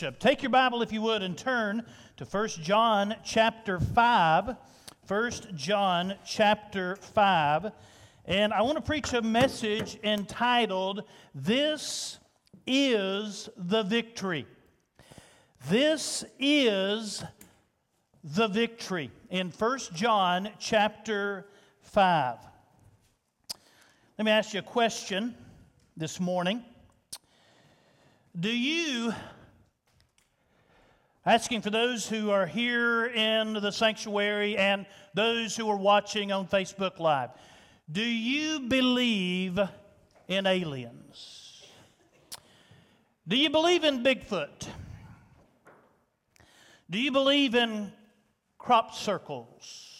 worship. Take your Bible, if you would, and turn to 1 John chapter 5. 1 John chapter 5. And I want to preach a message entitled, This is the Victory. This is the victory in 1 John chapter 5. Let me ask you a question this morning. Do you, asking for those who are here in the sanctuary and those who are watching on Facebook Live, do you believe in aliens? Do you believe in Bigfoot? Do you believe in crop circles?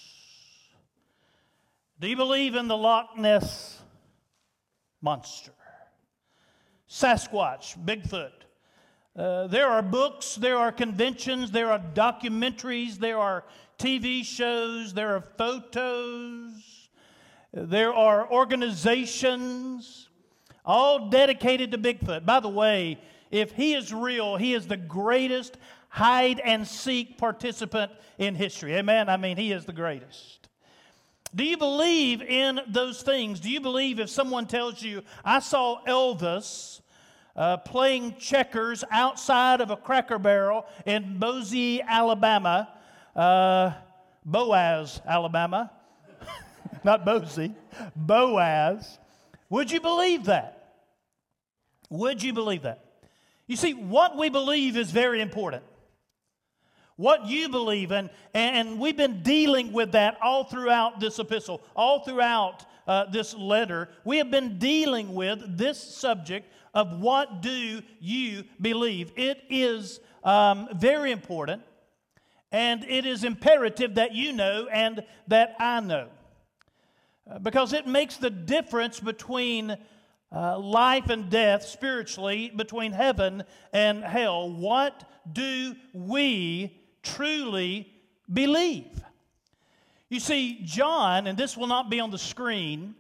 Do you believe in the Loch Ness monster? Sasquatch, Bigfoot. Uh, there are books, there are conventions, there are documentaries, there are TV shows, there are photos, there are organizations, all dedicated to Bigfoot. By the way, if he is real, he is the greatest hide and seek participant in history. Amen? I mean, he is the greatest. Do you believe in those things? Do you believe if someone tells you, I saw Elvis uh, playing checkers outside of a cracker barrel in Boise, Alabama, uh, Boaz, Alabama, not Boise, Boaz, would you believe that? Would you believe that? You see, what we believe is very important what you believe. And, and we've been dealing with that all throughout this epistle, all throughout uh, this letter. We have been dealing with this subject of what do you believe. It is um, very important, and it is imperative that you know and that I know. Uh, because it makes the difference between uh, life and death spiritually, between heaven and hell. What do we truly believe. You see, John, and this will not be on the screen,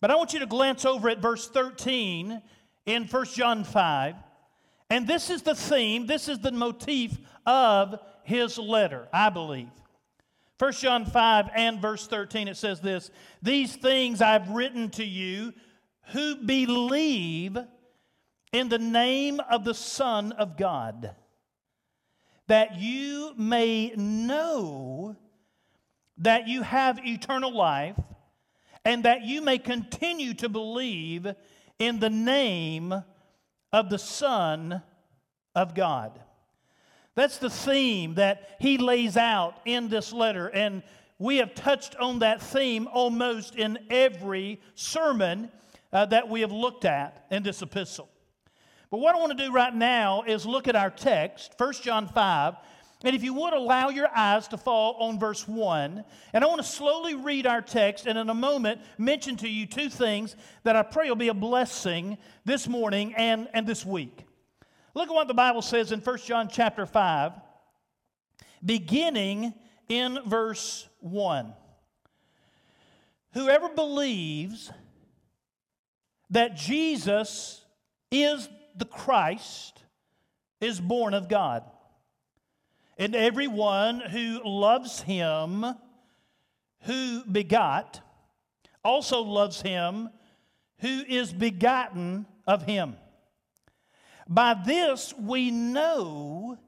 but I want you to glance over at verse 13 in 1 John 5. And this is the theme, this is the motif of his letter, I believe. 1 John 5 and verse 13, it says this These things I've written to you who believe in the name of the Son of God that you may know that you have eternal life and that you may continue to believe in the name of the Son of God. That's the theme that he lays out in this letter, and we have touched on that theme almost in every sermon uh, that we have looked at in this epistle. But what I want to do right now is look at our text, 1 John 5. And if you would allow your eyes to fall on verse 1, and I want to slowly read our text and in a moment mention to you two things that I pray will be a blessing this morning and, and this week. Look at what the Bible says in 1 John chapter 5, beginning in verse 1. Whoever believes that Jesus is the Christ is born of God. And everyone who loves him who begot also loves him who is begotten of him. By this we know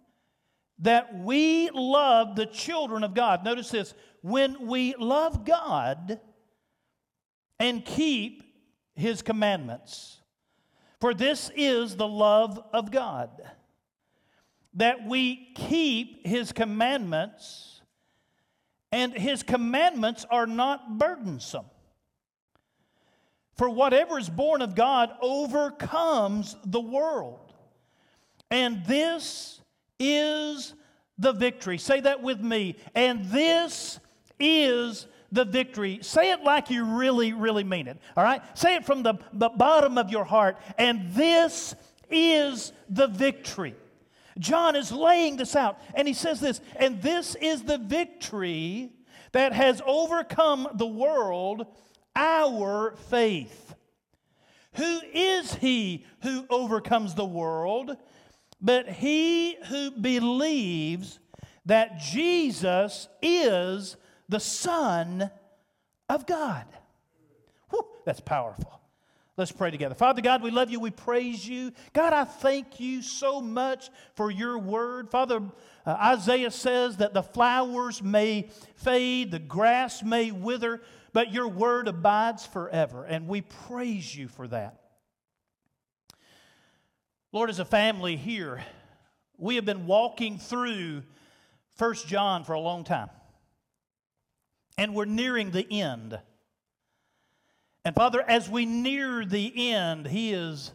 that we love the children of God. Notice this when we love God and keep his commandments. For this is the love of God, that we keep his commandments, and his commandments are not burdensome. For whatever is born of God overcomes the world. And this is the victory. Say that with me. And this is the victory. Say it like you really, really mean it. All right? Say it from the, the bottom of your heart. And this is the victory. John is laying this out, and he says this, and this is the victory that has overcome the world, our faith. Who is he who overcomes the world? but he who believes that Jesus is the Son of God. Whew, that's powerful. Let's pray together. Father God, we love you. We praise you. God, I thank you so much for your word. Father, uh, Isaiah says that the flowers may fade, the grass may wither, but your word abides forever. And we praise you for that. Lord, as a family here, we have been walking through First John for a long time. And we're nearing the end. And Father, as we near the end, He is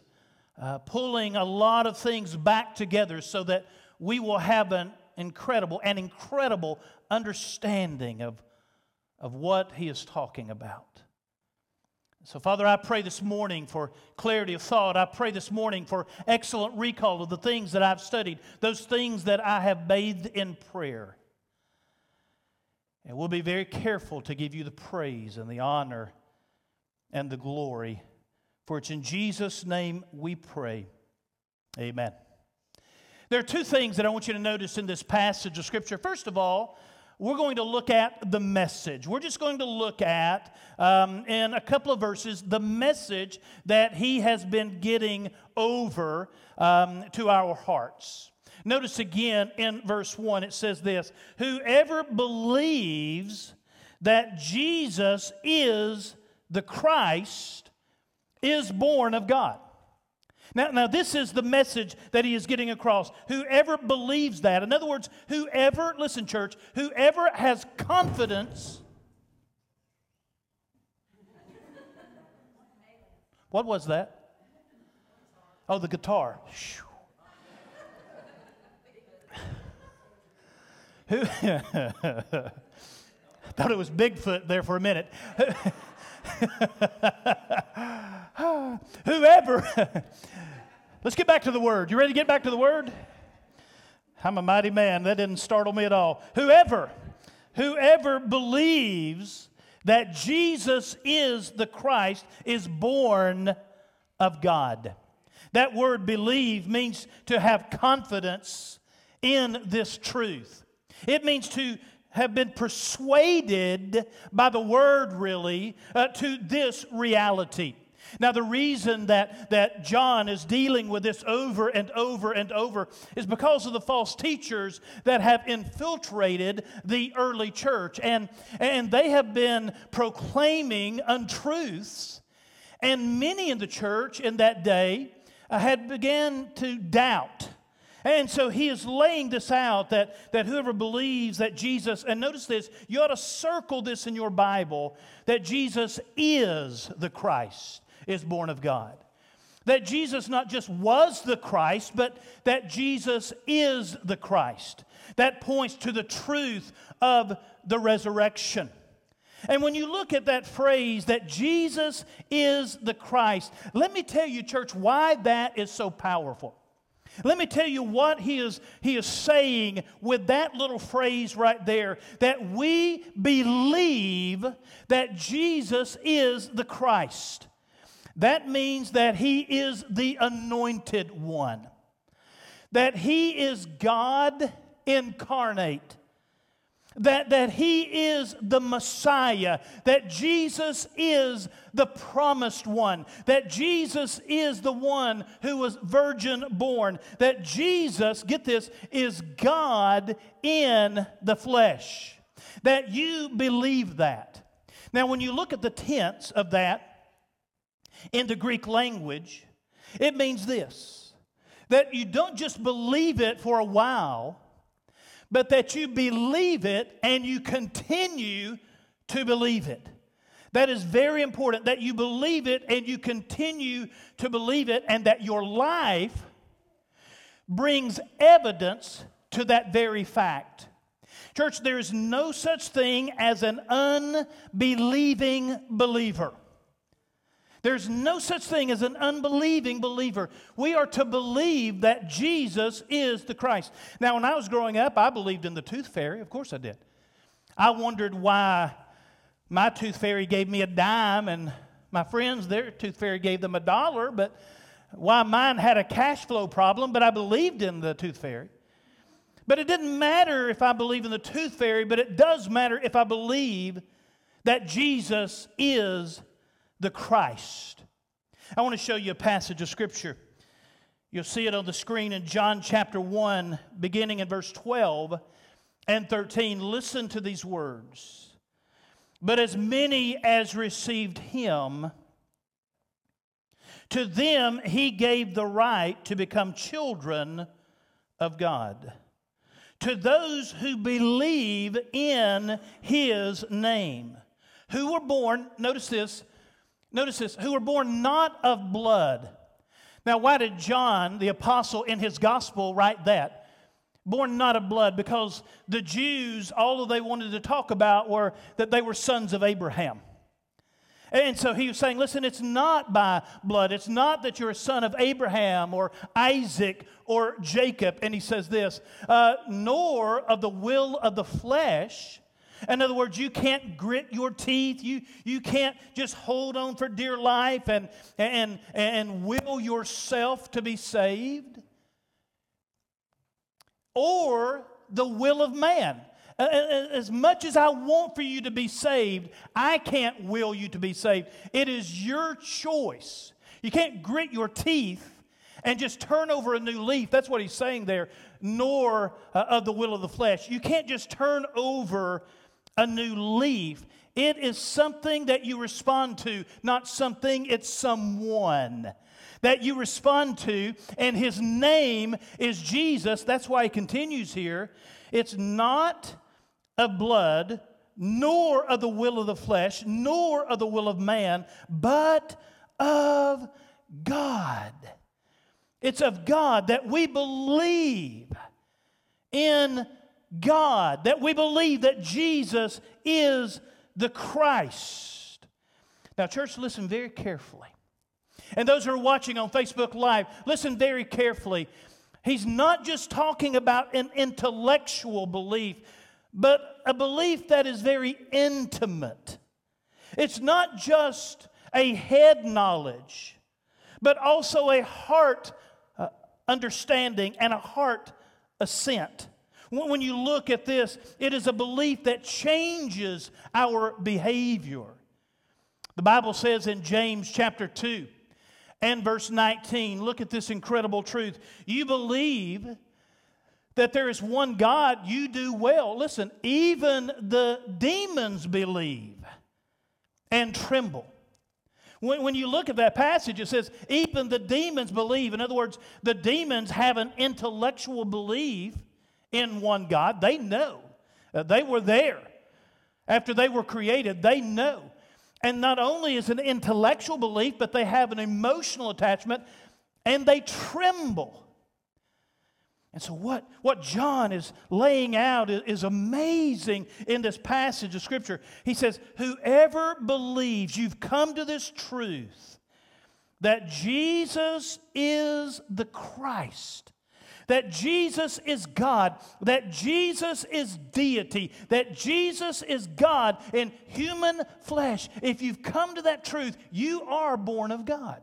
uh, pulling a lot of things back together so that we will have an incredible, an incredible understanding of, of what He is talking about. So, Father, I pray this morning for clarity of thought. I pray this morning for excellent recall of the things that I've studied, those things that I have bathed in prayer. And we'll be very careful to give you the praise and the honor and the glory. For it's in Jesus' name we pray. Amen. There are two things that I want you to notice in this passage of Scripture. First of all, we're going to look at the message. We're just going to look at, um, in a couple of verses, the message that he has been getting over um, to our hearts. Notice again in verse 1, it says this Whoever believes that Jesus is the Christ is born of God. Now, now, this is the message that he is getting across. Whoever believes that, in other words, whoever, listen, church, whoever has confidence. What was that? Oh, the guitar. Who thought it was Bigfoot there for a minute. Whoever Let's get back to the word. You ready to get back to the word? I'm a mighty man. That didn't startle me at all. Whoever, whoever believes that Jesus is the Christ is born of God. That word believe means to have confidence in this truth. It means to have been persuaded by the word, really, uh, to this reality. Now, the reason that, that John is dealing with this over and over and over is because of the false teachers that have infiltrated the early church. And, and they have been proclaiming untruths. And many in the church in that day uh, had began to doubt. And so he is laying this out that, that whoever believes that Jesus, and notice this, you ought to circle this in your Bible, that Jesus is the Christ is born of God. That Jesus not just was the Christ, but that Jesus is the Christ. That points to the truth of the resurrection. And when you look at that phrase that Jesus is the Christ, let me tell you, church, why that is so powerful. Let me tell you what he is, he is saying with that little phrase right there that we believe that Jesus is the Christ. That means that he is the anointed one, that he is God incarnate. That, that he is the Messiah, that Jesus is the promised one, that Jesus is the one who was virgin born, that Jesus, get this, is God in the flesh. That you believe that. Now, when you look at the tense of that, in the Greek language, it means this that you don't just believe it for a while, but that you believe it and you continue to believe it. That is very important that you believe it and you continue to believe it, and that your life brings evidence to that very fact. Church, there is no such thing as an unbelieving believer. There's no such thing as an unbelieving believer. We are to believe that Jesus is the Christ. Now, when I was growing up, I believed in the tooth fairy. Of course I did. I wondered why my tooth fairy gave me a dime and my friends, their tooth fairy gave them a dollar, but why mine had a cash flow problem, but I believed in the tooth fairy. But it didn't matter if I believe in the tooth fairy, but it does matter if I believe that Jesus is the Christ. I want to show you a passage of Scripture. You'll see it on the screen in John chapter 1, beginning in verse 12 and 13. Listen to these words. But as many as received him, to them he gave the right to become children of God. To those who believe in his name, who were born, notice this, notice this, who were born not of blood. Now, why did John, the apostle, in his gospel write that? Born not of blood, because the Jews, all that they wanted to talk about were that they were sons of Abraham. And so he was saying, listen, it's not by blood. It's not that you're a son of Abraham or Isaac or Jacob. And he says this, uh, nor of the will of the flesh. In other words, you can't grit your teeth. You, you can't just hold on for dear life and, and, and will yourself to be saved. Or the will of man. As much as I want for you to be saved, I can't will you to be saved. It is your choice. You can't grit your teeth and just turn over a new leaf. That's what he's saying there, nor uh, of the will of the flesh. You can't just turn over a new leaf. It is something that you respond to, not something, it's someone that you respond to, and his name is Jesus. That's why he continues here. It's not of blood, nor of the will of the flesh, nor of the will of man, but of God. It's of God that we believe in God, that we believe that Jesus is the Christ. Now, church, listen very carefully. And those who are watching on Facebook Live, listen very carefully. He's not just talking about an intellectual belief, but a belief that is very intimate. It's not just a head knowledge, but also a heart uh, understanding and a heart assent. When you look at this, it is a belief that changes our behavior. The Bible says in James chapter 2 and verse 19, look at this incredible truth. You believe that there is one God, you do well. Listen, even the demons believe and tremble. When, when you look at that passage, it says, even the demons believe. In other words, the demons have an intellectual belief in one God. They know. Uh, they were there. After they were created, they know. And not only is an intellectual belief, but they have an emotional attachment and they tremble. And so, what, what John is laying out is, is, amazing in this passage of Scripture. He says, Whoever believes, you've come to this truth that Jesus is the Christ, that Jesus is God, that Jesus is deity, that Jesus is God in human flesh. If you've come to that truth, you are born of God.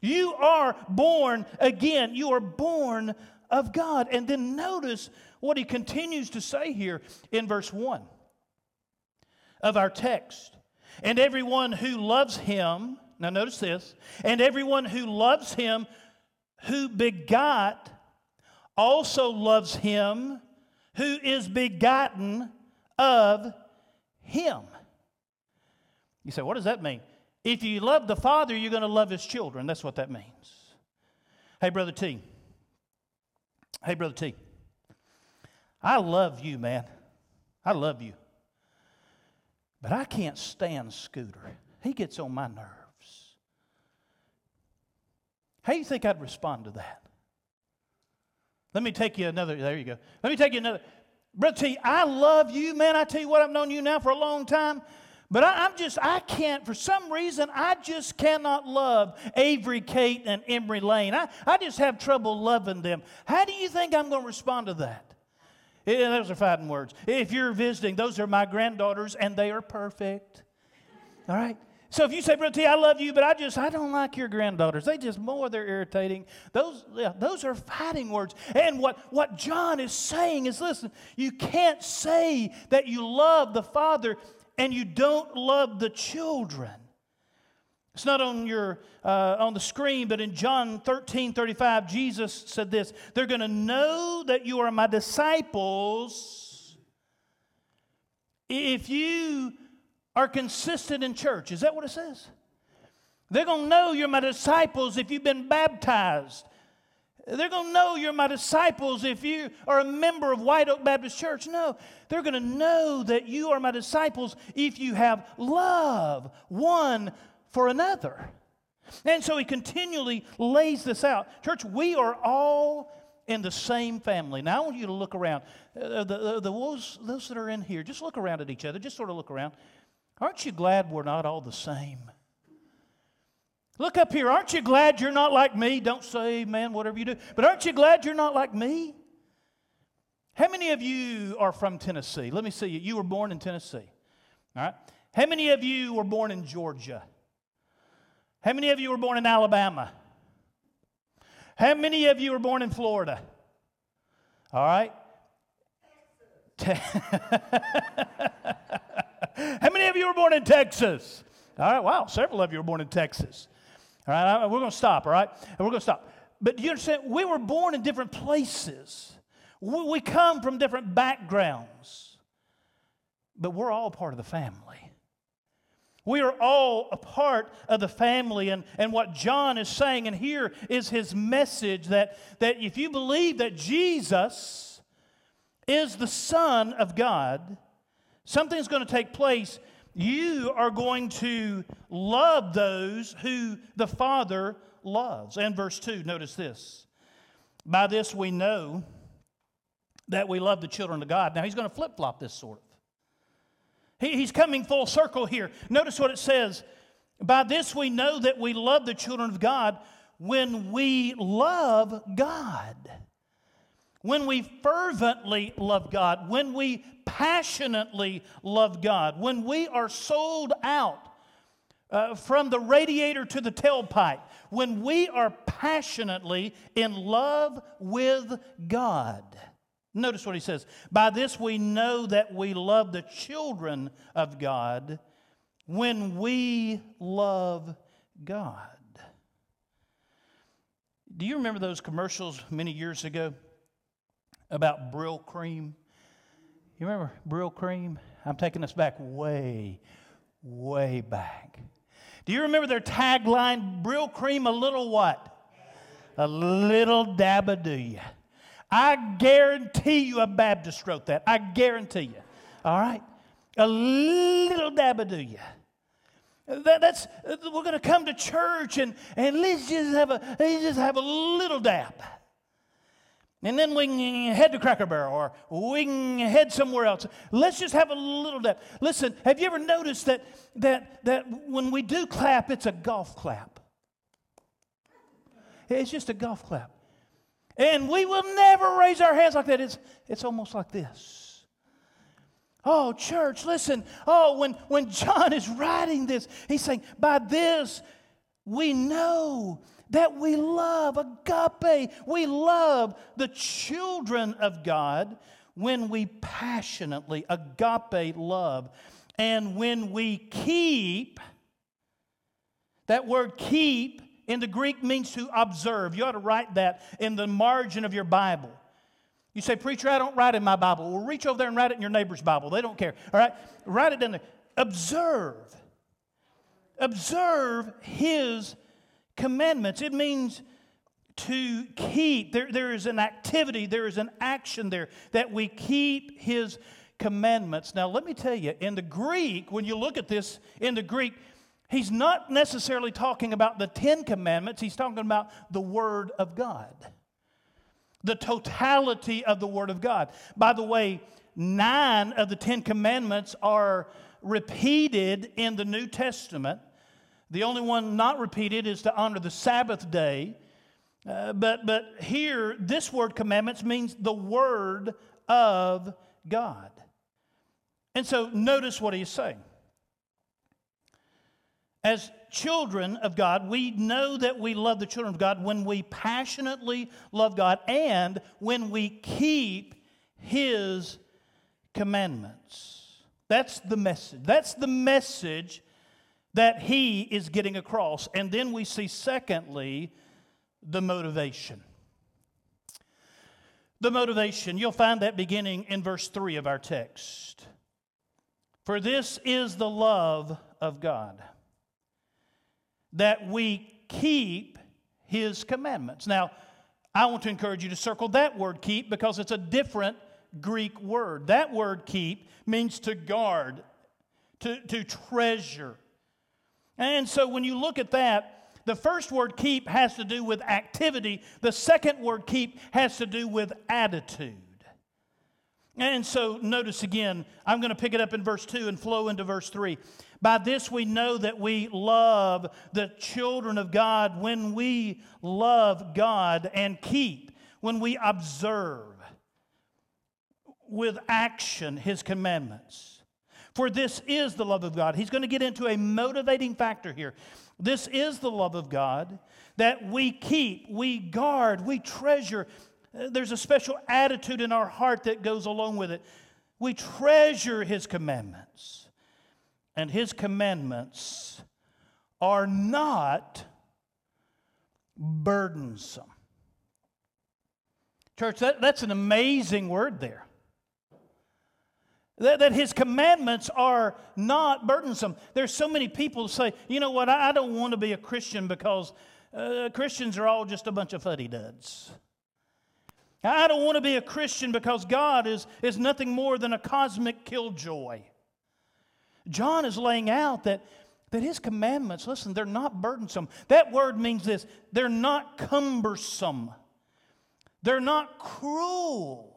You are born again. You are born of God. And then notice what he continues to say here in verse 1 of our text. And everyone who loves him, now notice this, and everyone who loves him who begot also loves him who is begotten of him. You say, what does that mean? If you love the Father, you're going to love his children. That's what that means. Hey, Brother T. Hey, Brother T, I love you, man. I love you. But I can't stand Scooter. He gets on my nerves. How do you think I'd respond to that? Let me take you another, there you go. Let me take you another. Brother T, I love you, man. I tell you what, I've known you now for a long time. But I, am just, I can't, for some reason, I just cannot love Avery, Kate, and Emery Lane. I, I just have trouble loving them. How do you think I'm going to respond to that? Yeah, those are fighting words. If you're visiting, those are my granddaughters, and they are perfect. All right? So if you say, Brother T, I love you, but I just, I don't like your granddaughters. They just more, they're irritating. Those, yeah, those are fighting words. And what, what John is saying is listen, you can't say that you love the Father and you don't love the children. It's not on your uh, on the screen, but in John 13, 35, Jesus said this: They're going to know that you are my disciples if you are consistent in church. Is that what it says? They're going to know you're my disciples if you've been baptized. They're going to know you're my disciples if you are a member of White Oak Baptist Church. No, they're going to know that you are my disciples if you have love one for another. And so he continually lays this out. Church, we are all in the same family. Now, I want you to look around. Uh, the, the, the, those, those that are in here, just look around at each other. Just sort of look around. Aren't you glad we're not all the same? Look up here. Aren't you glad you're not like me? Don't say, man, whatever you do. But aren't you glad you're not like me? How many of you are from Tennessee? Let me see you. You were born in Tennessee. All right. How many of you were born in Georgia? How many of you were born in Alabama? How many of you were born in Florida? All right. How many of you were born in Texas? All right, wow, several of you were born in Texas. All right, we're going to stop, all right? And we're going to stop. But do you understand? We were born in different places, we come from different backgrounds, but we're all part of the family. We are all a part of the family. And, and what John is saying, and here is his message that, that if you believe that Jesus is the Son of God, something's going to take place. You are going to love those who the Father loves. And verse 2, notice this. By this we know that we love the children of God. Now, he's going to flip flop this sort of. He, he's coming full circle here. Notice what it says. By this we know that we love the children of God when we love God when we fervently love God, when we passionately love God, when we are sold out uh, from the radiator to the tailpipe, when we are passionately in love with God. Notice what he says. By this we know that we love the children of God when we love God. Do you remember those commercials many years ago? About Brylcreem. You remember Brylcreem? I'm taking us back way, way back. Do you remember their tagline, Brylcreem, a little what? A little dab do you? I guarantee you a Baptist wrote that. I guarantee you. All right? A little dab do you? That, that's we're going to come to church and, and let's just have a let's just have a little dab. And then we can head to Cracker Barrel or we can head somewhere else. Let's just have a little depth. Listen, have you ever noticed that, that, that when we do clap, it's a golf clap? It's just a golf clap. And we will never raise our hands like that. It's, it's almost like this. Oh, church, listen. Oh, when, when John is writing this, he's saying, by this we know that we love, agape, we love the children of God when we passionately, agape love, and when we keep, that word keep in the Greek means to observe. You ought to write that in the margin of your Bible. You say, Preacher, I don't write in my Bible. Well, reach over there and write it in your neighbor's Bible. They don't care. All right? Write it in there. Observe. Observe his commandments. It means to keep. There, there is an activity, there is an action there that we keep His commandments. Now, let me tell you, in the Greek, when you look at this in the Greek, he's not necessarily talking about the Ten Commandments, he's talking about the Word of God, the totality of the Word of God. By the way, nine of the Ten Commandments are repeated in the New Testament. The only one not repeated is to honor the Sabbath day. Uh, but, but here, this word commandments means the word of God. And so notice what he's saying. As children of God, we know that we love the children of God when we passionately love God and when we keep His commandments. That's the message. That's the message that He is getting across. And then we see, secondly, the motivation. The motivation, you'll find that beginning in verse 3 of our text. For this is the love of God, that we keep his commandments. Now, I want to encourage you to circle that word keep because it's a different Greek word. That word keep means to guard, to, to treasure. And so when you look at that, the first word keep has to do with activity, the second word keep has to do with attitude. And so notice again, I'm going to pick it up in verse 2 and flow into verse 3. By this we know that we love the children of God when we love God and keep, when we observe with action his commandments. For this is the love of God. He's going to get into a motivating factor here. This is the love of God that we keep, we guard, we treasure. There's a special attitude in our heart that goes along with it. We treasure His commandments. And His commandments are not burdensome. Church, that, that's an amazing word there. That, that his commandments are not burdensome. There's so many people say, you know what, I, I don't want to be a Christian because uh, Christians are all just a bunch of fuddy duds. I don't want to be a Christian because God is, is nothing more than a cosmic killjoy. John is laying out that, that his commandments, listen, they're not burdensome. That word means this they're not cumbersome, they're not cruel.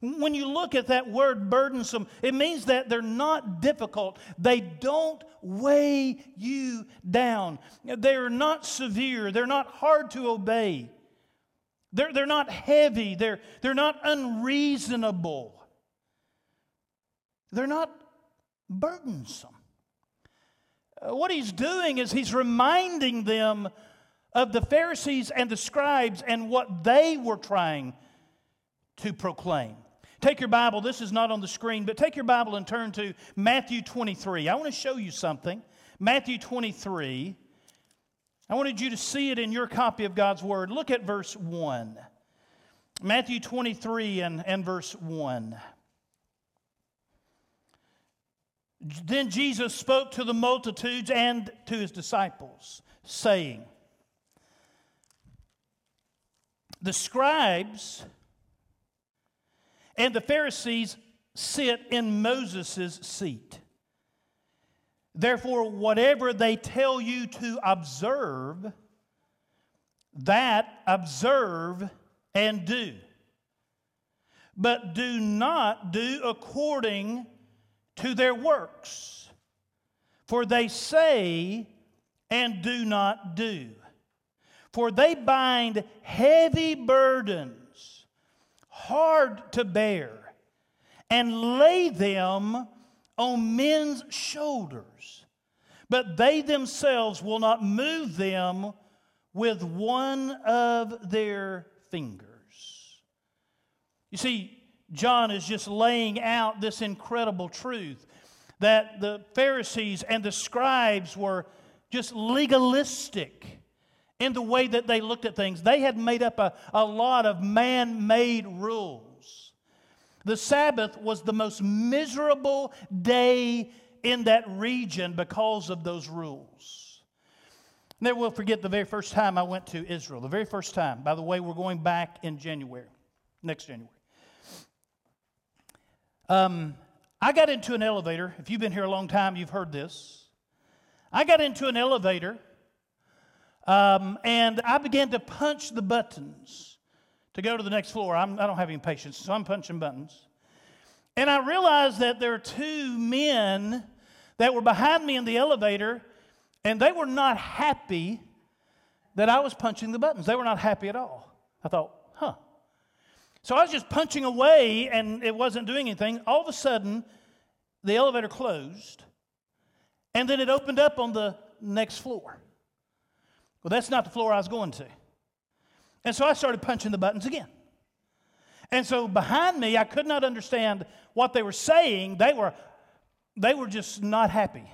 When you look at that word burdensome, it means that they're not difficult. They don't weigh you down. They're not severe. They're not hard to obey. They're, they're not heavy. They're, they're not unreasonable. They're not burdensome. Uh, what he's doing is he's reminding them of the Pharisees and the scribes and what they were trying to proclaim. Take your Bible, this is not on the screen, but take your Bible and turn to Matthew 23. I want to show you something. Matthew 23. I wanted you to see it in your copy of God's Word. Look at verse 1. Matthew 23 and, and verse 1. Then Jesus spoke to the multitudes and to his disciples, saying, The scribes and the Pharisees sit in Moses' seat. Therefore, whatever they tell you to observe, that observe and do. But do not do according to their works, for they say and do not do. For they bind heavy burdens hard to bear and lay them on men's shoulders, but they themselves will not move them with one of their fingers. You see, John is just laying out this incredible truth that the Pharisees and the scribes were just legalistic in the way that they looked at things. They had made up a, a lot of man made rules. The Sabbath was the most miserable day in that region because of those rules. Never will forget the very first time I went to Israel. The very first time. By the way, we're going back in January, next January. Um, I got into an elevator. If you've been here a long time, you've heard this. I got into an elevator um, and I began to punch the buttons to go to the next floor. I'm, I do not have any patience, so I'm punching buttons. And I realized that there were two men that were behind me in the elevator, and they were not happy that I was punching the buttons. They were not happy at all. I thought, huh. So I was just punching away, and it wasn't doing anything. All of a sudden, the elevator closed, And then it opened up on the next floor. Well, that's not the floor I was going to. And so I started punching the buttons again. And so behind me, I could not understand what they were saying. They were, they were just not happy.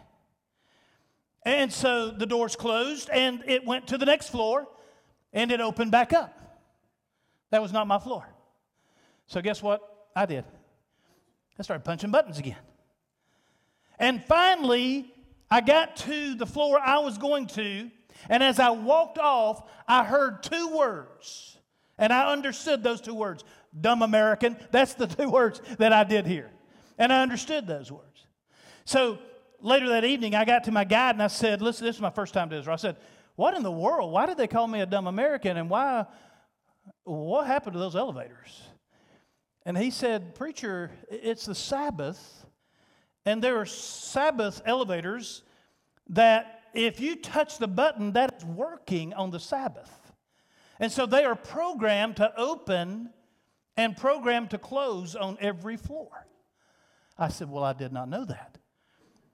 And so the doors closed and it went to the next floor and it opened back up. That was not my floor. So guess what I did? I started punching buttons again. And finally, I got to the floor I was going to, and as I walked off, I heard two words. And I understood those two words dumb American. That's the two words that I did hear. And I understood those words. So later that evening, I got to my guide and I said, Listen, this is my first time to Israel. I said, What in the world? Why did they call me a dumb American? And why? What happened to those elevators? And he said, Preacher, it's the Sabbath, and there are Sabbath elevators that if you touch the button, that's working on the Sabbath. And so they are programmed to open and programmed to close on every floor. I said, Well, I did not know that.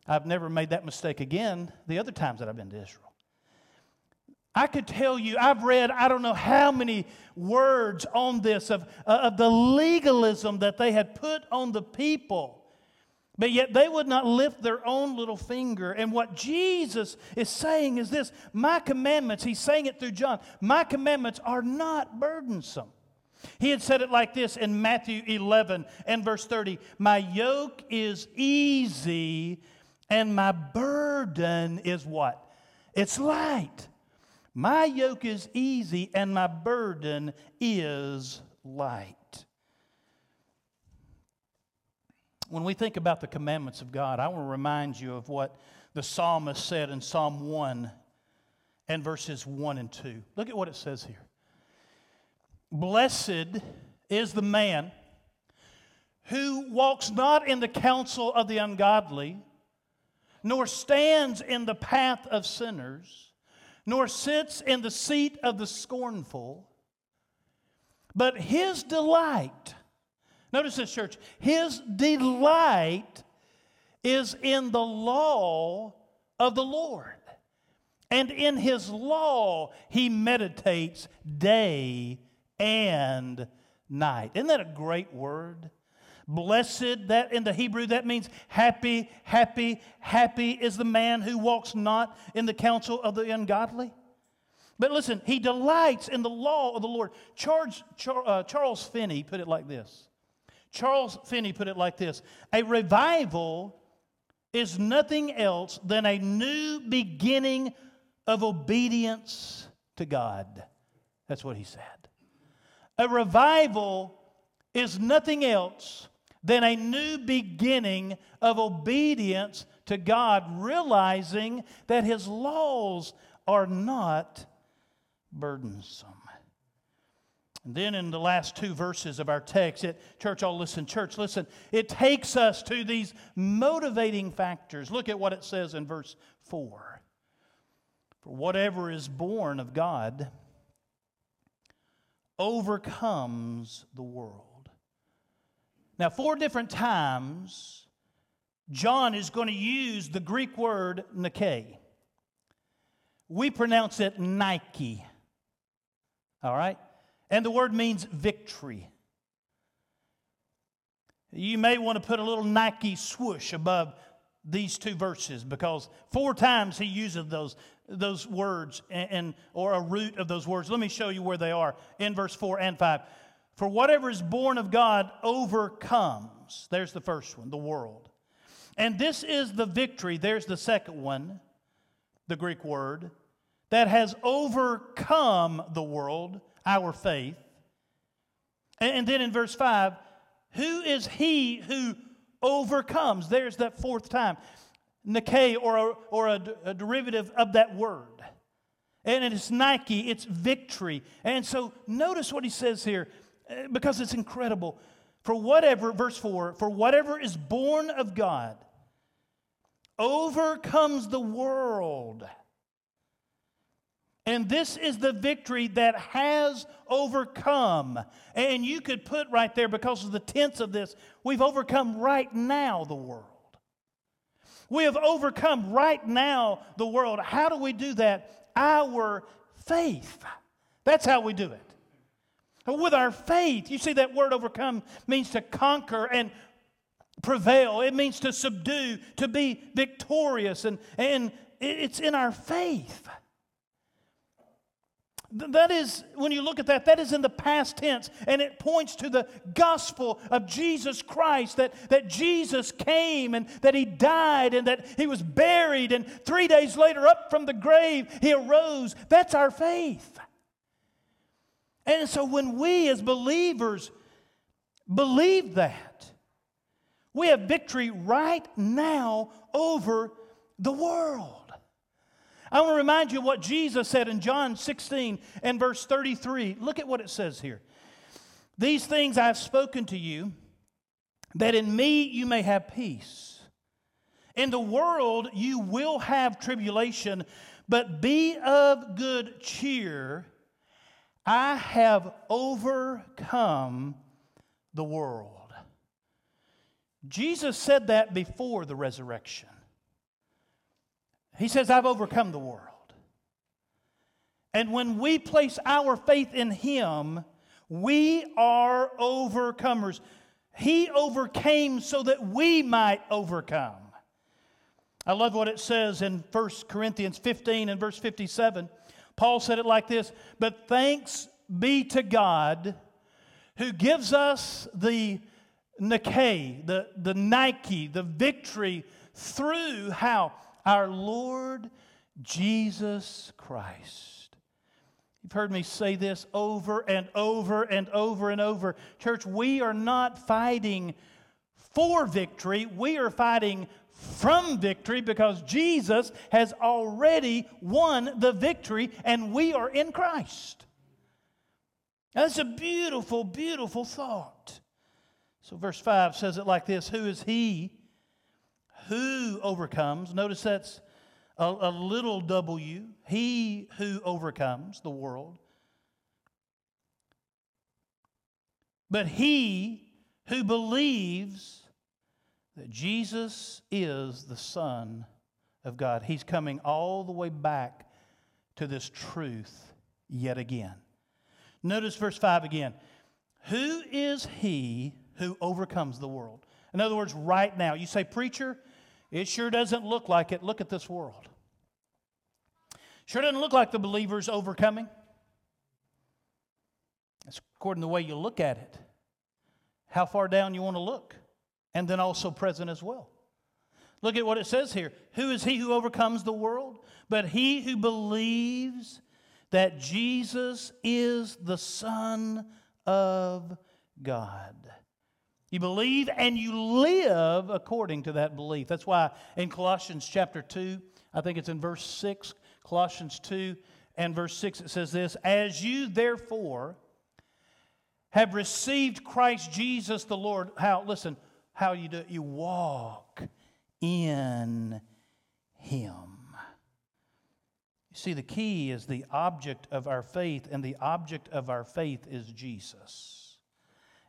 I've never made that mistake again the other times that I've been to Israel. I could tell you, I've read I don't know how many words on this of, uh, of the legalism that they had put on the people. But yet they would not lift their own little finger. And what Jesus is saying is this My commandments, he's saying it through John, my commandments are not burdensome. He had said it like this in Matthew 11 and verse 30 My yoke is easy and my burden is what? It's light. My yoke is easy and my burden is light. When we think about the commandments of God, I want to remind you of what the psalmist said in Psalm 1 and verses 1 and 2. Look at what it says here. Blessed is the man who walks not in the counsel of the ungodly, nor stands in the path of sinners, nor sits in the seat of the scornful, but his delight, notice this, church, his delight is in the law of the Lord. And in his law he meditates day and night. Isn't that a great word? Blessed, that in the Hebrew, that means happy, happy, happy is the man who walks not in the counsel of the ungodly. But listen, he delights in the law of the Lord. Charles, uh, Charles Finney put it like this. Charles Finney put it like this A revival is nothing else than a new beginning of obedience to God. That's what he said. A revival is nothing else than a new beginning of obedience to God, realizing that His laws are not burdensome. And then in the last two verses of our text, it, church, all listen, church, listen, it takes us to these motivating factors. Look at what it says in verse 4. For whatever is born of God overcomes the world. Now, four different times, John is going to use the Greek word Nike. We pronounce it Nike. All right? And the word means victory. You may want to put a little Nike swoosh above these two verses because four times he uses those those words and, and, or a root of those words. Let me show you where they are in verse 4 and 5. For whatever is born of God overcomes. There's the first one, the world. And this is the victory. There's the second one, the Greek word, that has overcome the world, our faith. And, then in verse 5, who is he who overcomes? There's that fourth time. Nike or, a, or a, a derivative of that word. And it's Nike, it's victory. And so notice what he says here eh, because it's incredible. For whatever, verse 4, for whatever is born of God overcomes the world. And this is the victory that has overcome. And you could put right there, because of the tense of this, we've overcome right now the world. We have overcome right now the world. How do we do that? Our faith. That's how we do it. With our faith, you see that word overcome means to conquer and prevail. It means to subdue, to be victorious. And, and it's in our faith. That is, when you look at that, that is in the past tense, and it points to the gospel of Jesus Christ that, that Jesus came and that he died and that he was buried, and three days later, up from the grave, he arose. That's our faith. And so, when we as believers believe that, we have victory right now over the world. I want to remind you what Jesus said in John 16 and verse 33. Look at what it says here. These things I have spoken to you, that in me you may have peace. In the world you will have tribulation, but be of good cheer. I have overcome the world. Jesus said that before the resurrection. He says, I've overcome the world. And when we place our faith in Him, we are overcomers. He overcame so that we might overcome. I love what it says in 1 Corinthians 15 and verse 57. Paul said it like this But thanks be to God who gives us the Nike, the, the Nike, the victory through how? Our Lord Jesus Christ. You've heard me say this over and over and over and over. Church, we are not fighting for victory, we are fighting from victory because Jesus has already won the victory and we are in Christ. That's a beautiful, beautiful thought. So, verse 5 says it like this Who is he who overcomes. Notice that's a, a little w. He who overcomes the world. But he who believes that Jesus is the Son of God, he's coming all the way back to this truth yet again. Notice verse 5 again. Who is he who overcomes the world? In other words, right now, you say, Preacher, it sure doesn't look like it. Look at this world. Sure doesn't look like the believer's overcoming. It's according to the way you look at it, how far down you want to look, and then also present as well. Look at what it says here. Who is he who overcomes the world? But he who believes that Jesus is the Son of God. You believe and you live according to that belief. That's why in Colossians chapter 2, I think it's in verse 6, Colossians 2 and verse 6, it says this As you therefore have received Christ Jesus the Lord, how, listen, how you do it? You walk in Him. You see, the key is the object of our faith, and the object of our faith is Jesus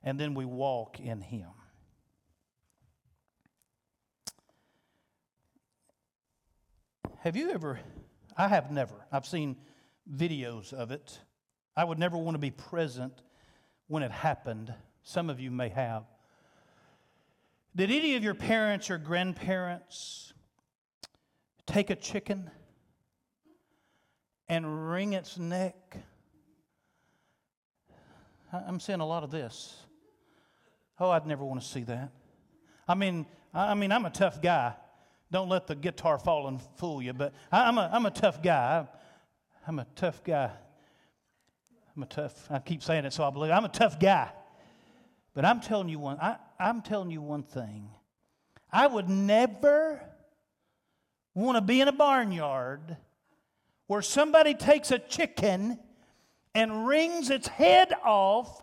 and then we walk in Him. Have you ever? I have never. I've seen videos of it. I would never want to be present when it happened. Some of you may have. Did any of your parents or grandparents take a chicken and wring its neck? I'm seeing a lot of this. Oh, I'd never want to see that. I mean, I mean, I'm a tough guy. Don't let the guitar fall and fool you, but I'm a, I'm a tough guy. I'm a tough guy. I'm a tough, I keep saying it so I believe. I'm a tough guy. But I'm telling you one, I, I'm telling you one thing. I would never want to be in a barnyard where somebody takes a chicken and wrings its head off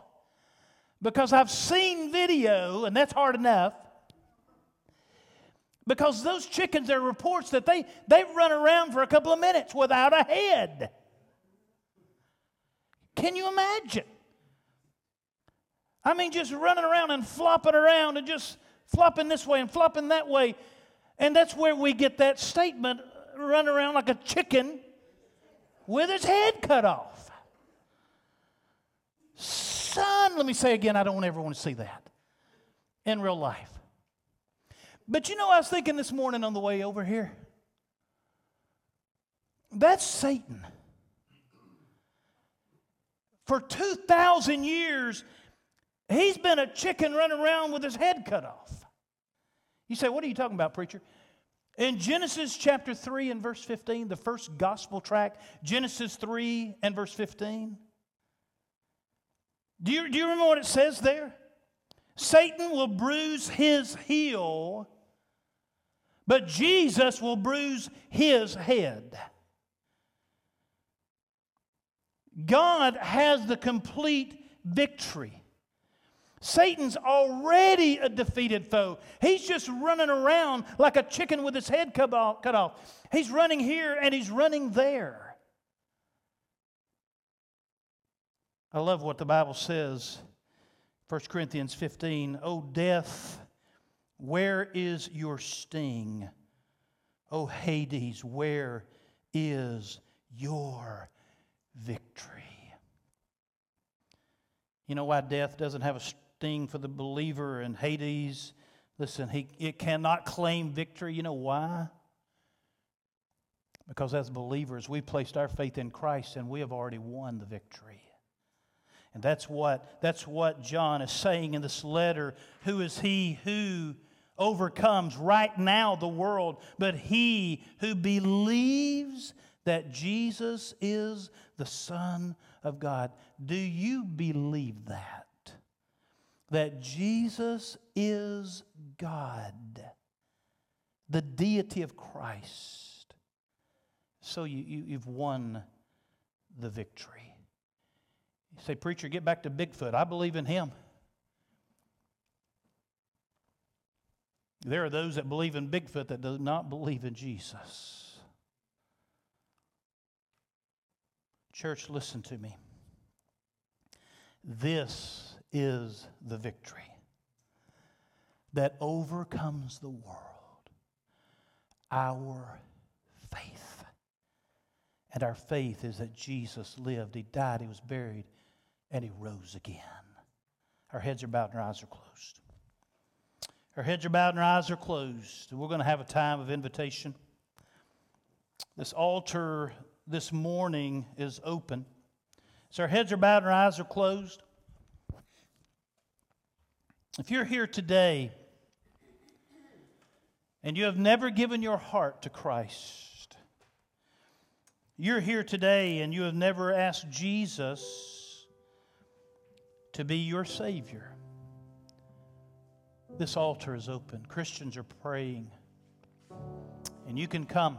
because I've seen video, and that's hard enough. Because those chickens, there are reports that they, they run around for a couple of minutes without a head. Can you imagine? I mean, just running around and flopping around and just flopping this way and flopping that way. And that's where we get that statement run around like a chicken with its head cut off. Son, let me say again, I don't ever want to see that in real life. But you know, I was thinking this morning on the way over here. That's Satan. For 2,000 years, he's been a chicken running around with his head cut off. You say, What are you talking about, preacher? In Genesis chapter 3 and verse 15, the first gospel tract, Genesis 3 and verse 15. Do you, do you remember what it says there? Satan will bruise his heel, but Jesus will bruise his head. God has the complete victory. Satan's already a defeated foe. He's just running around like a chicken with his head cut off. He's running here and he's running there. I love what the Bible says. 1 Corinthians 15, O death, where is your sting? O Hades, where is your victory? You know why death doesn't have a sting for the believer in Hades. Listen, he, it cannot claim victory. You know why? Because as believers, we've placed our faith in Christ and we have already won the victory. And that's what, that's what John is saying in this letter. Who is he who overcomes right now the world, but he who believes that Jesus is the Son of God? Do you believe that? that Jesus is God, the deity of Christ. So you, you, have won the victory. You say, Preacher, get back to Bigfoot. I believe in him. There are those that believe in Bigfoot that do not believe in Jesus. Church, listen to me. This is the victory that overcomes the world our faith. And our faith is that Jesus lived, He died, He was buried, and He rose again. Our heads are bowed and our eyes are closed. Our heads are bowed and our eyes are closed. We're going to have a time of invitation. This altar this morning is open. So our heads are bowed and our eyes are closed. If you're here today and you have never given your heart to Christ, you're here today and you have never asked Jesus to be your Savior, this altar is open. Christians are praying, and you can come.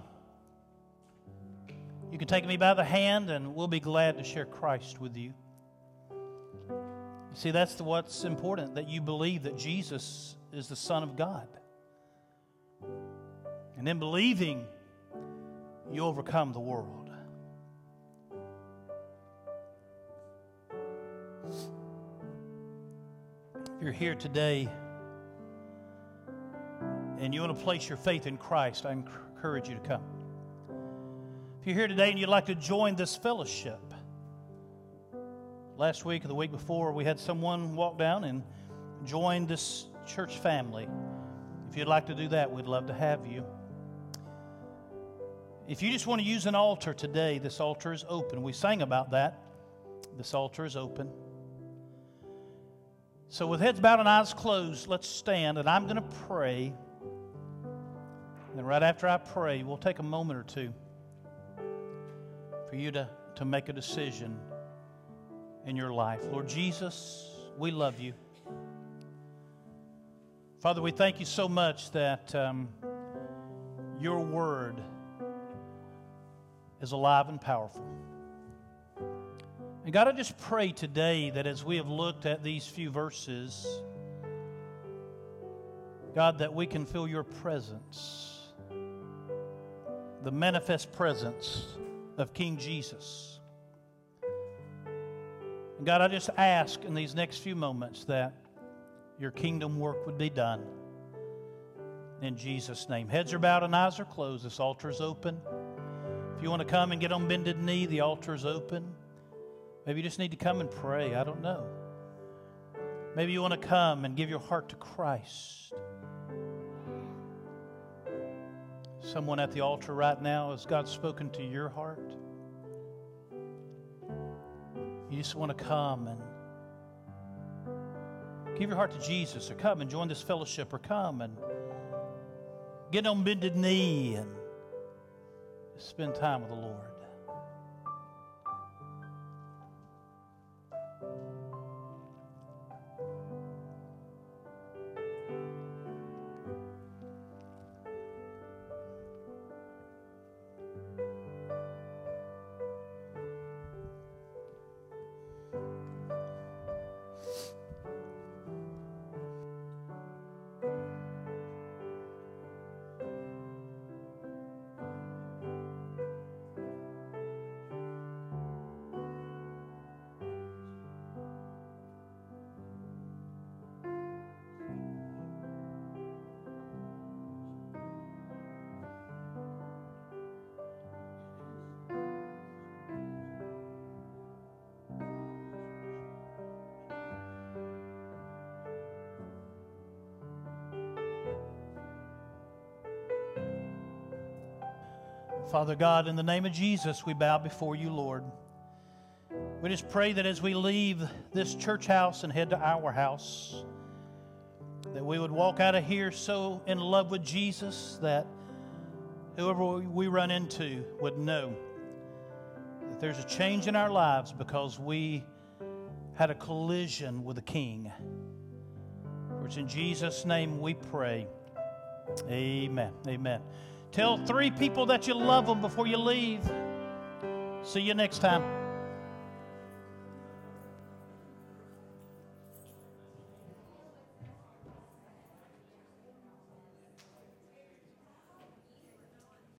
You can take me by the hand, and we'll be glad to share Christ with you. See, that's what's important that you believe that Jesus is the Son of God. And in believing, you overcome the world. You're here today and you want to place your faith in Christ, I encourage you to come. If you're here today and you'd like to join this fellowship, last week or the week before, we had someone walk down and join this church family. If you'd like to do that, we'd love to have you. If you just want to use an altar today, this altar is open. We sang about that. This altar is open. So, with heads bowed and eyes closed, let's stand and I'm going to pray. And right after I pray, we'll take a moment or two for you to, to make a decision in your life. Lord Jesus, we love you. Father, we thank you so much that um, your word is alive and powerful. And God, I just pray today that as we have looked at these few verses, God, that we can feel your presence, the manifest presence of King Jesus. And God, I just ask in these next few moments that your kingdom work would be done. In Jesus' name. Heads are bowed and eyes are closed. This altar is open. If you want to come and get on bended knee, the altar is open. Maybe you just need to come and pray. I don't know. Maybe you want to come and give your heart to Christ. Someone at the altar right now, has God spoken to your heart? You just want to come and give your heart to Jesus, or come and join this fellowship, or come and get on bended knee and spend time with the Lord. Father God, in the name of Jesus, we bow before you, Lord. We just pray that as we leave this church house and head to our house, that we would walk out of here so in love with Jesus that whoever we run into would know that there's a change in our lives because we had a collision with the King. For it's in Jesus' name we pray. Amen. Amen. Tell three people that you love them before you leave. See you next time.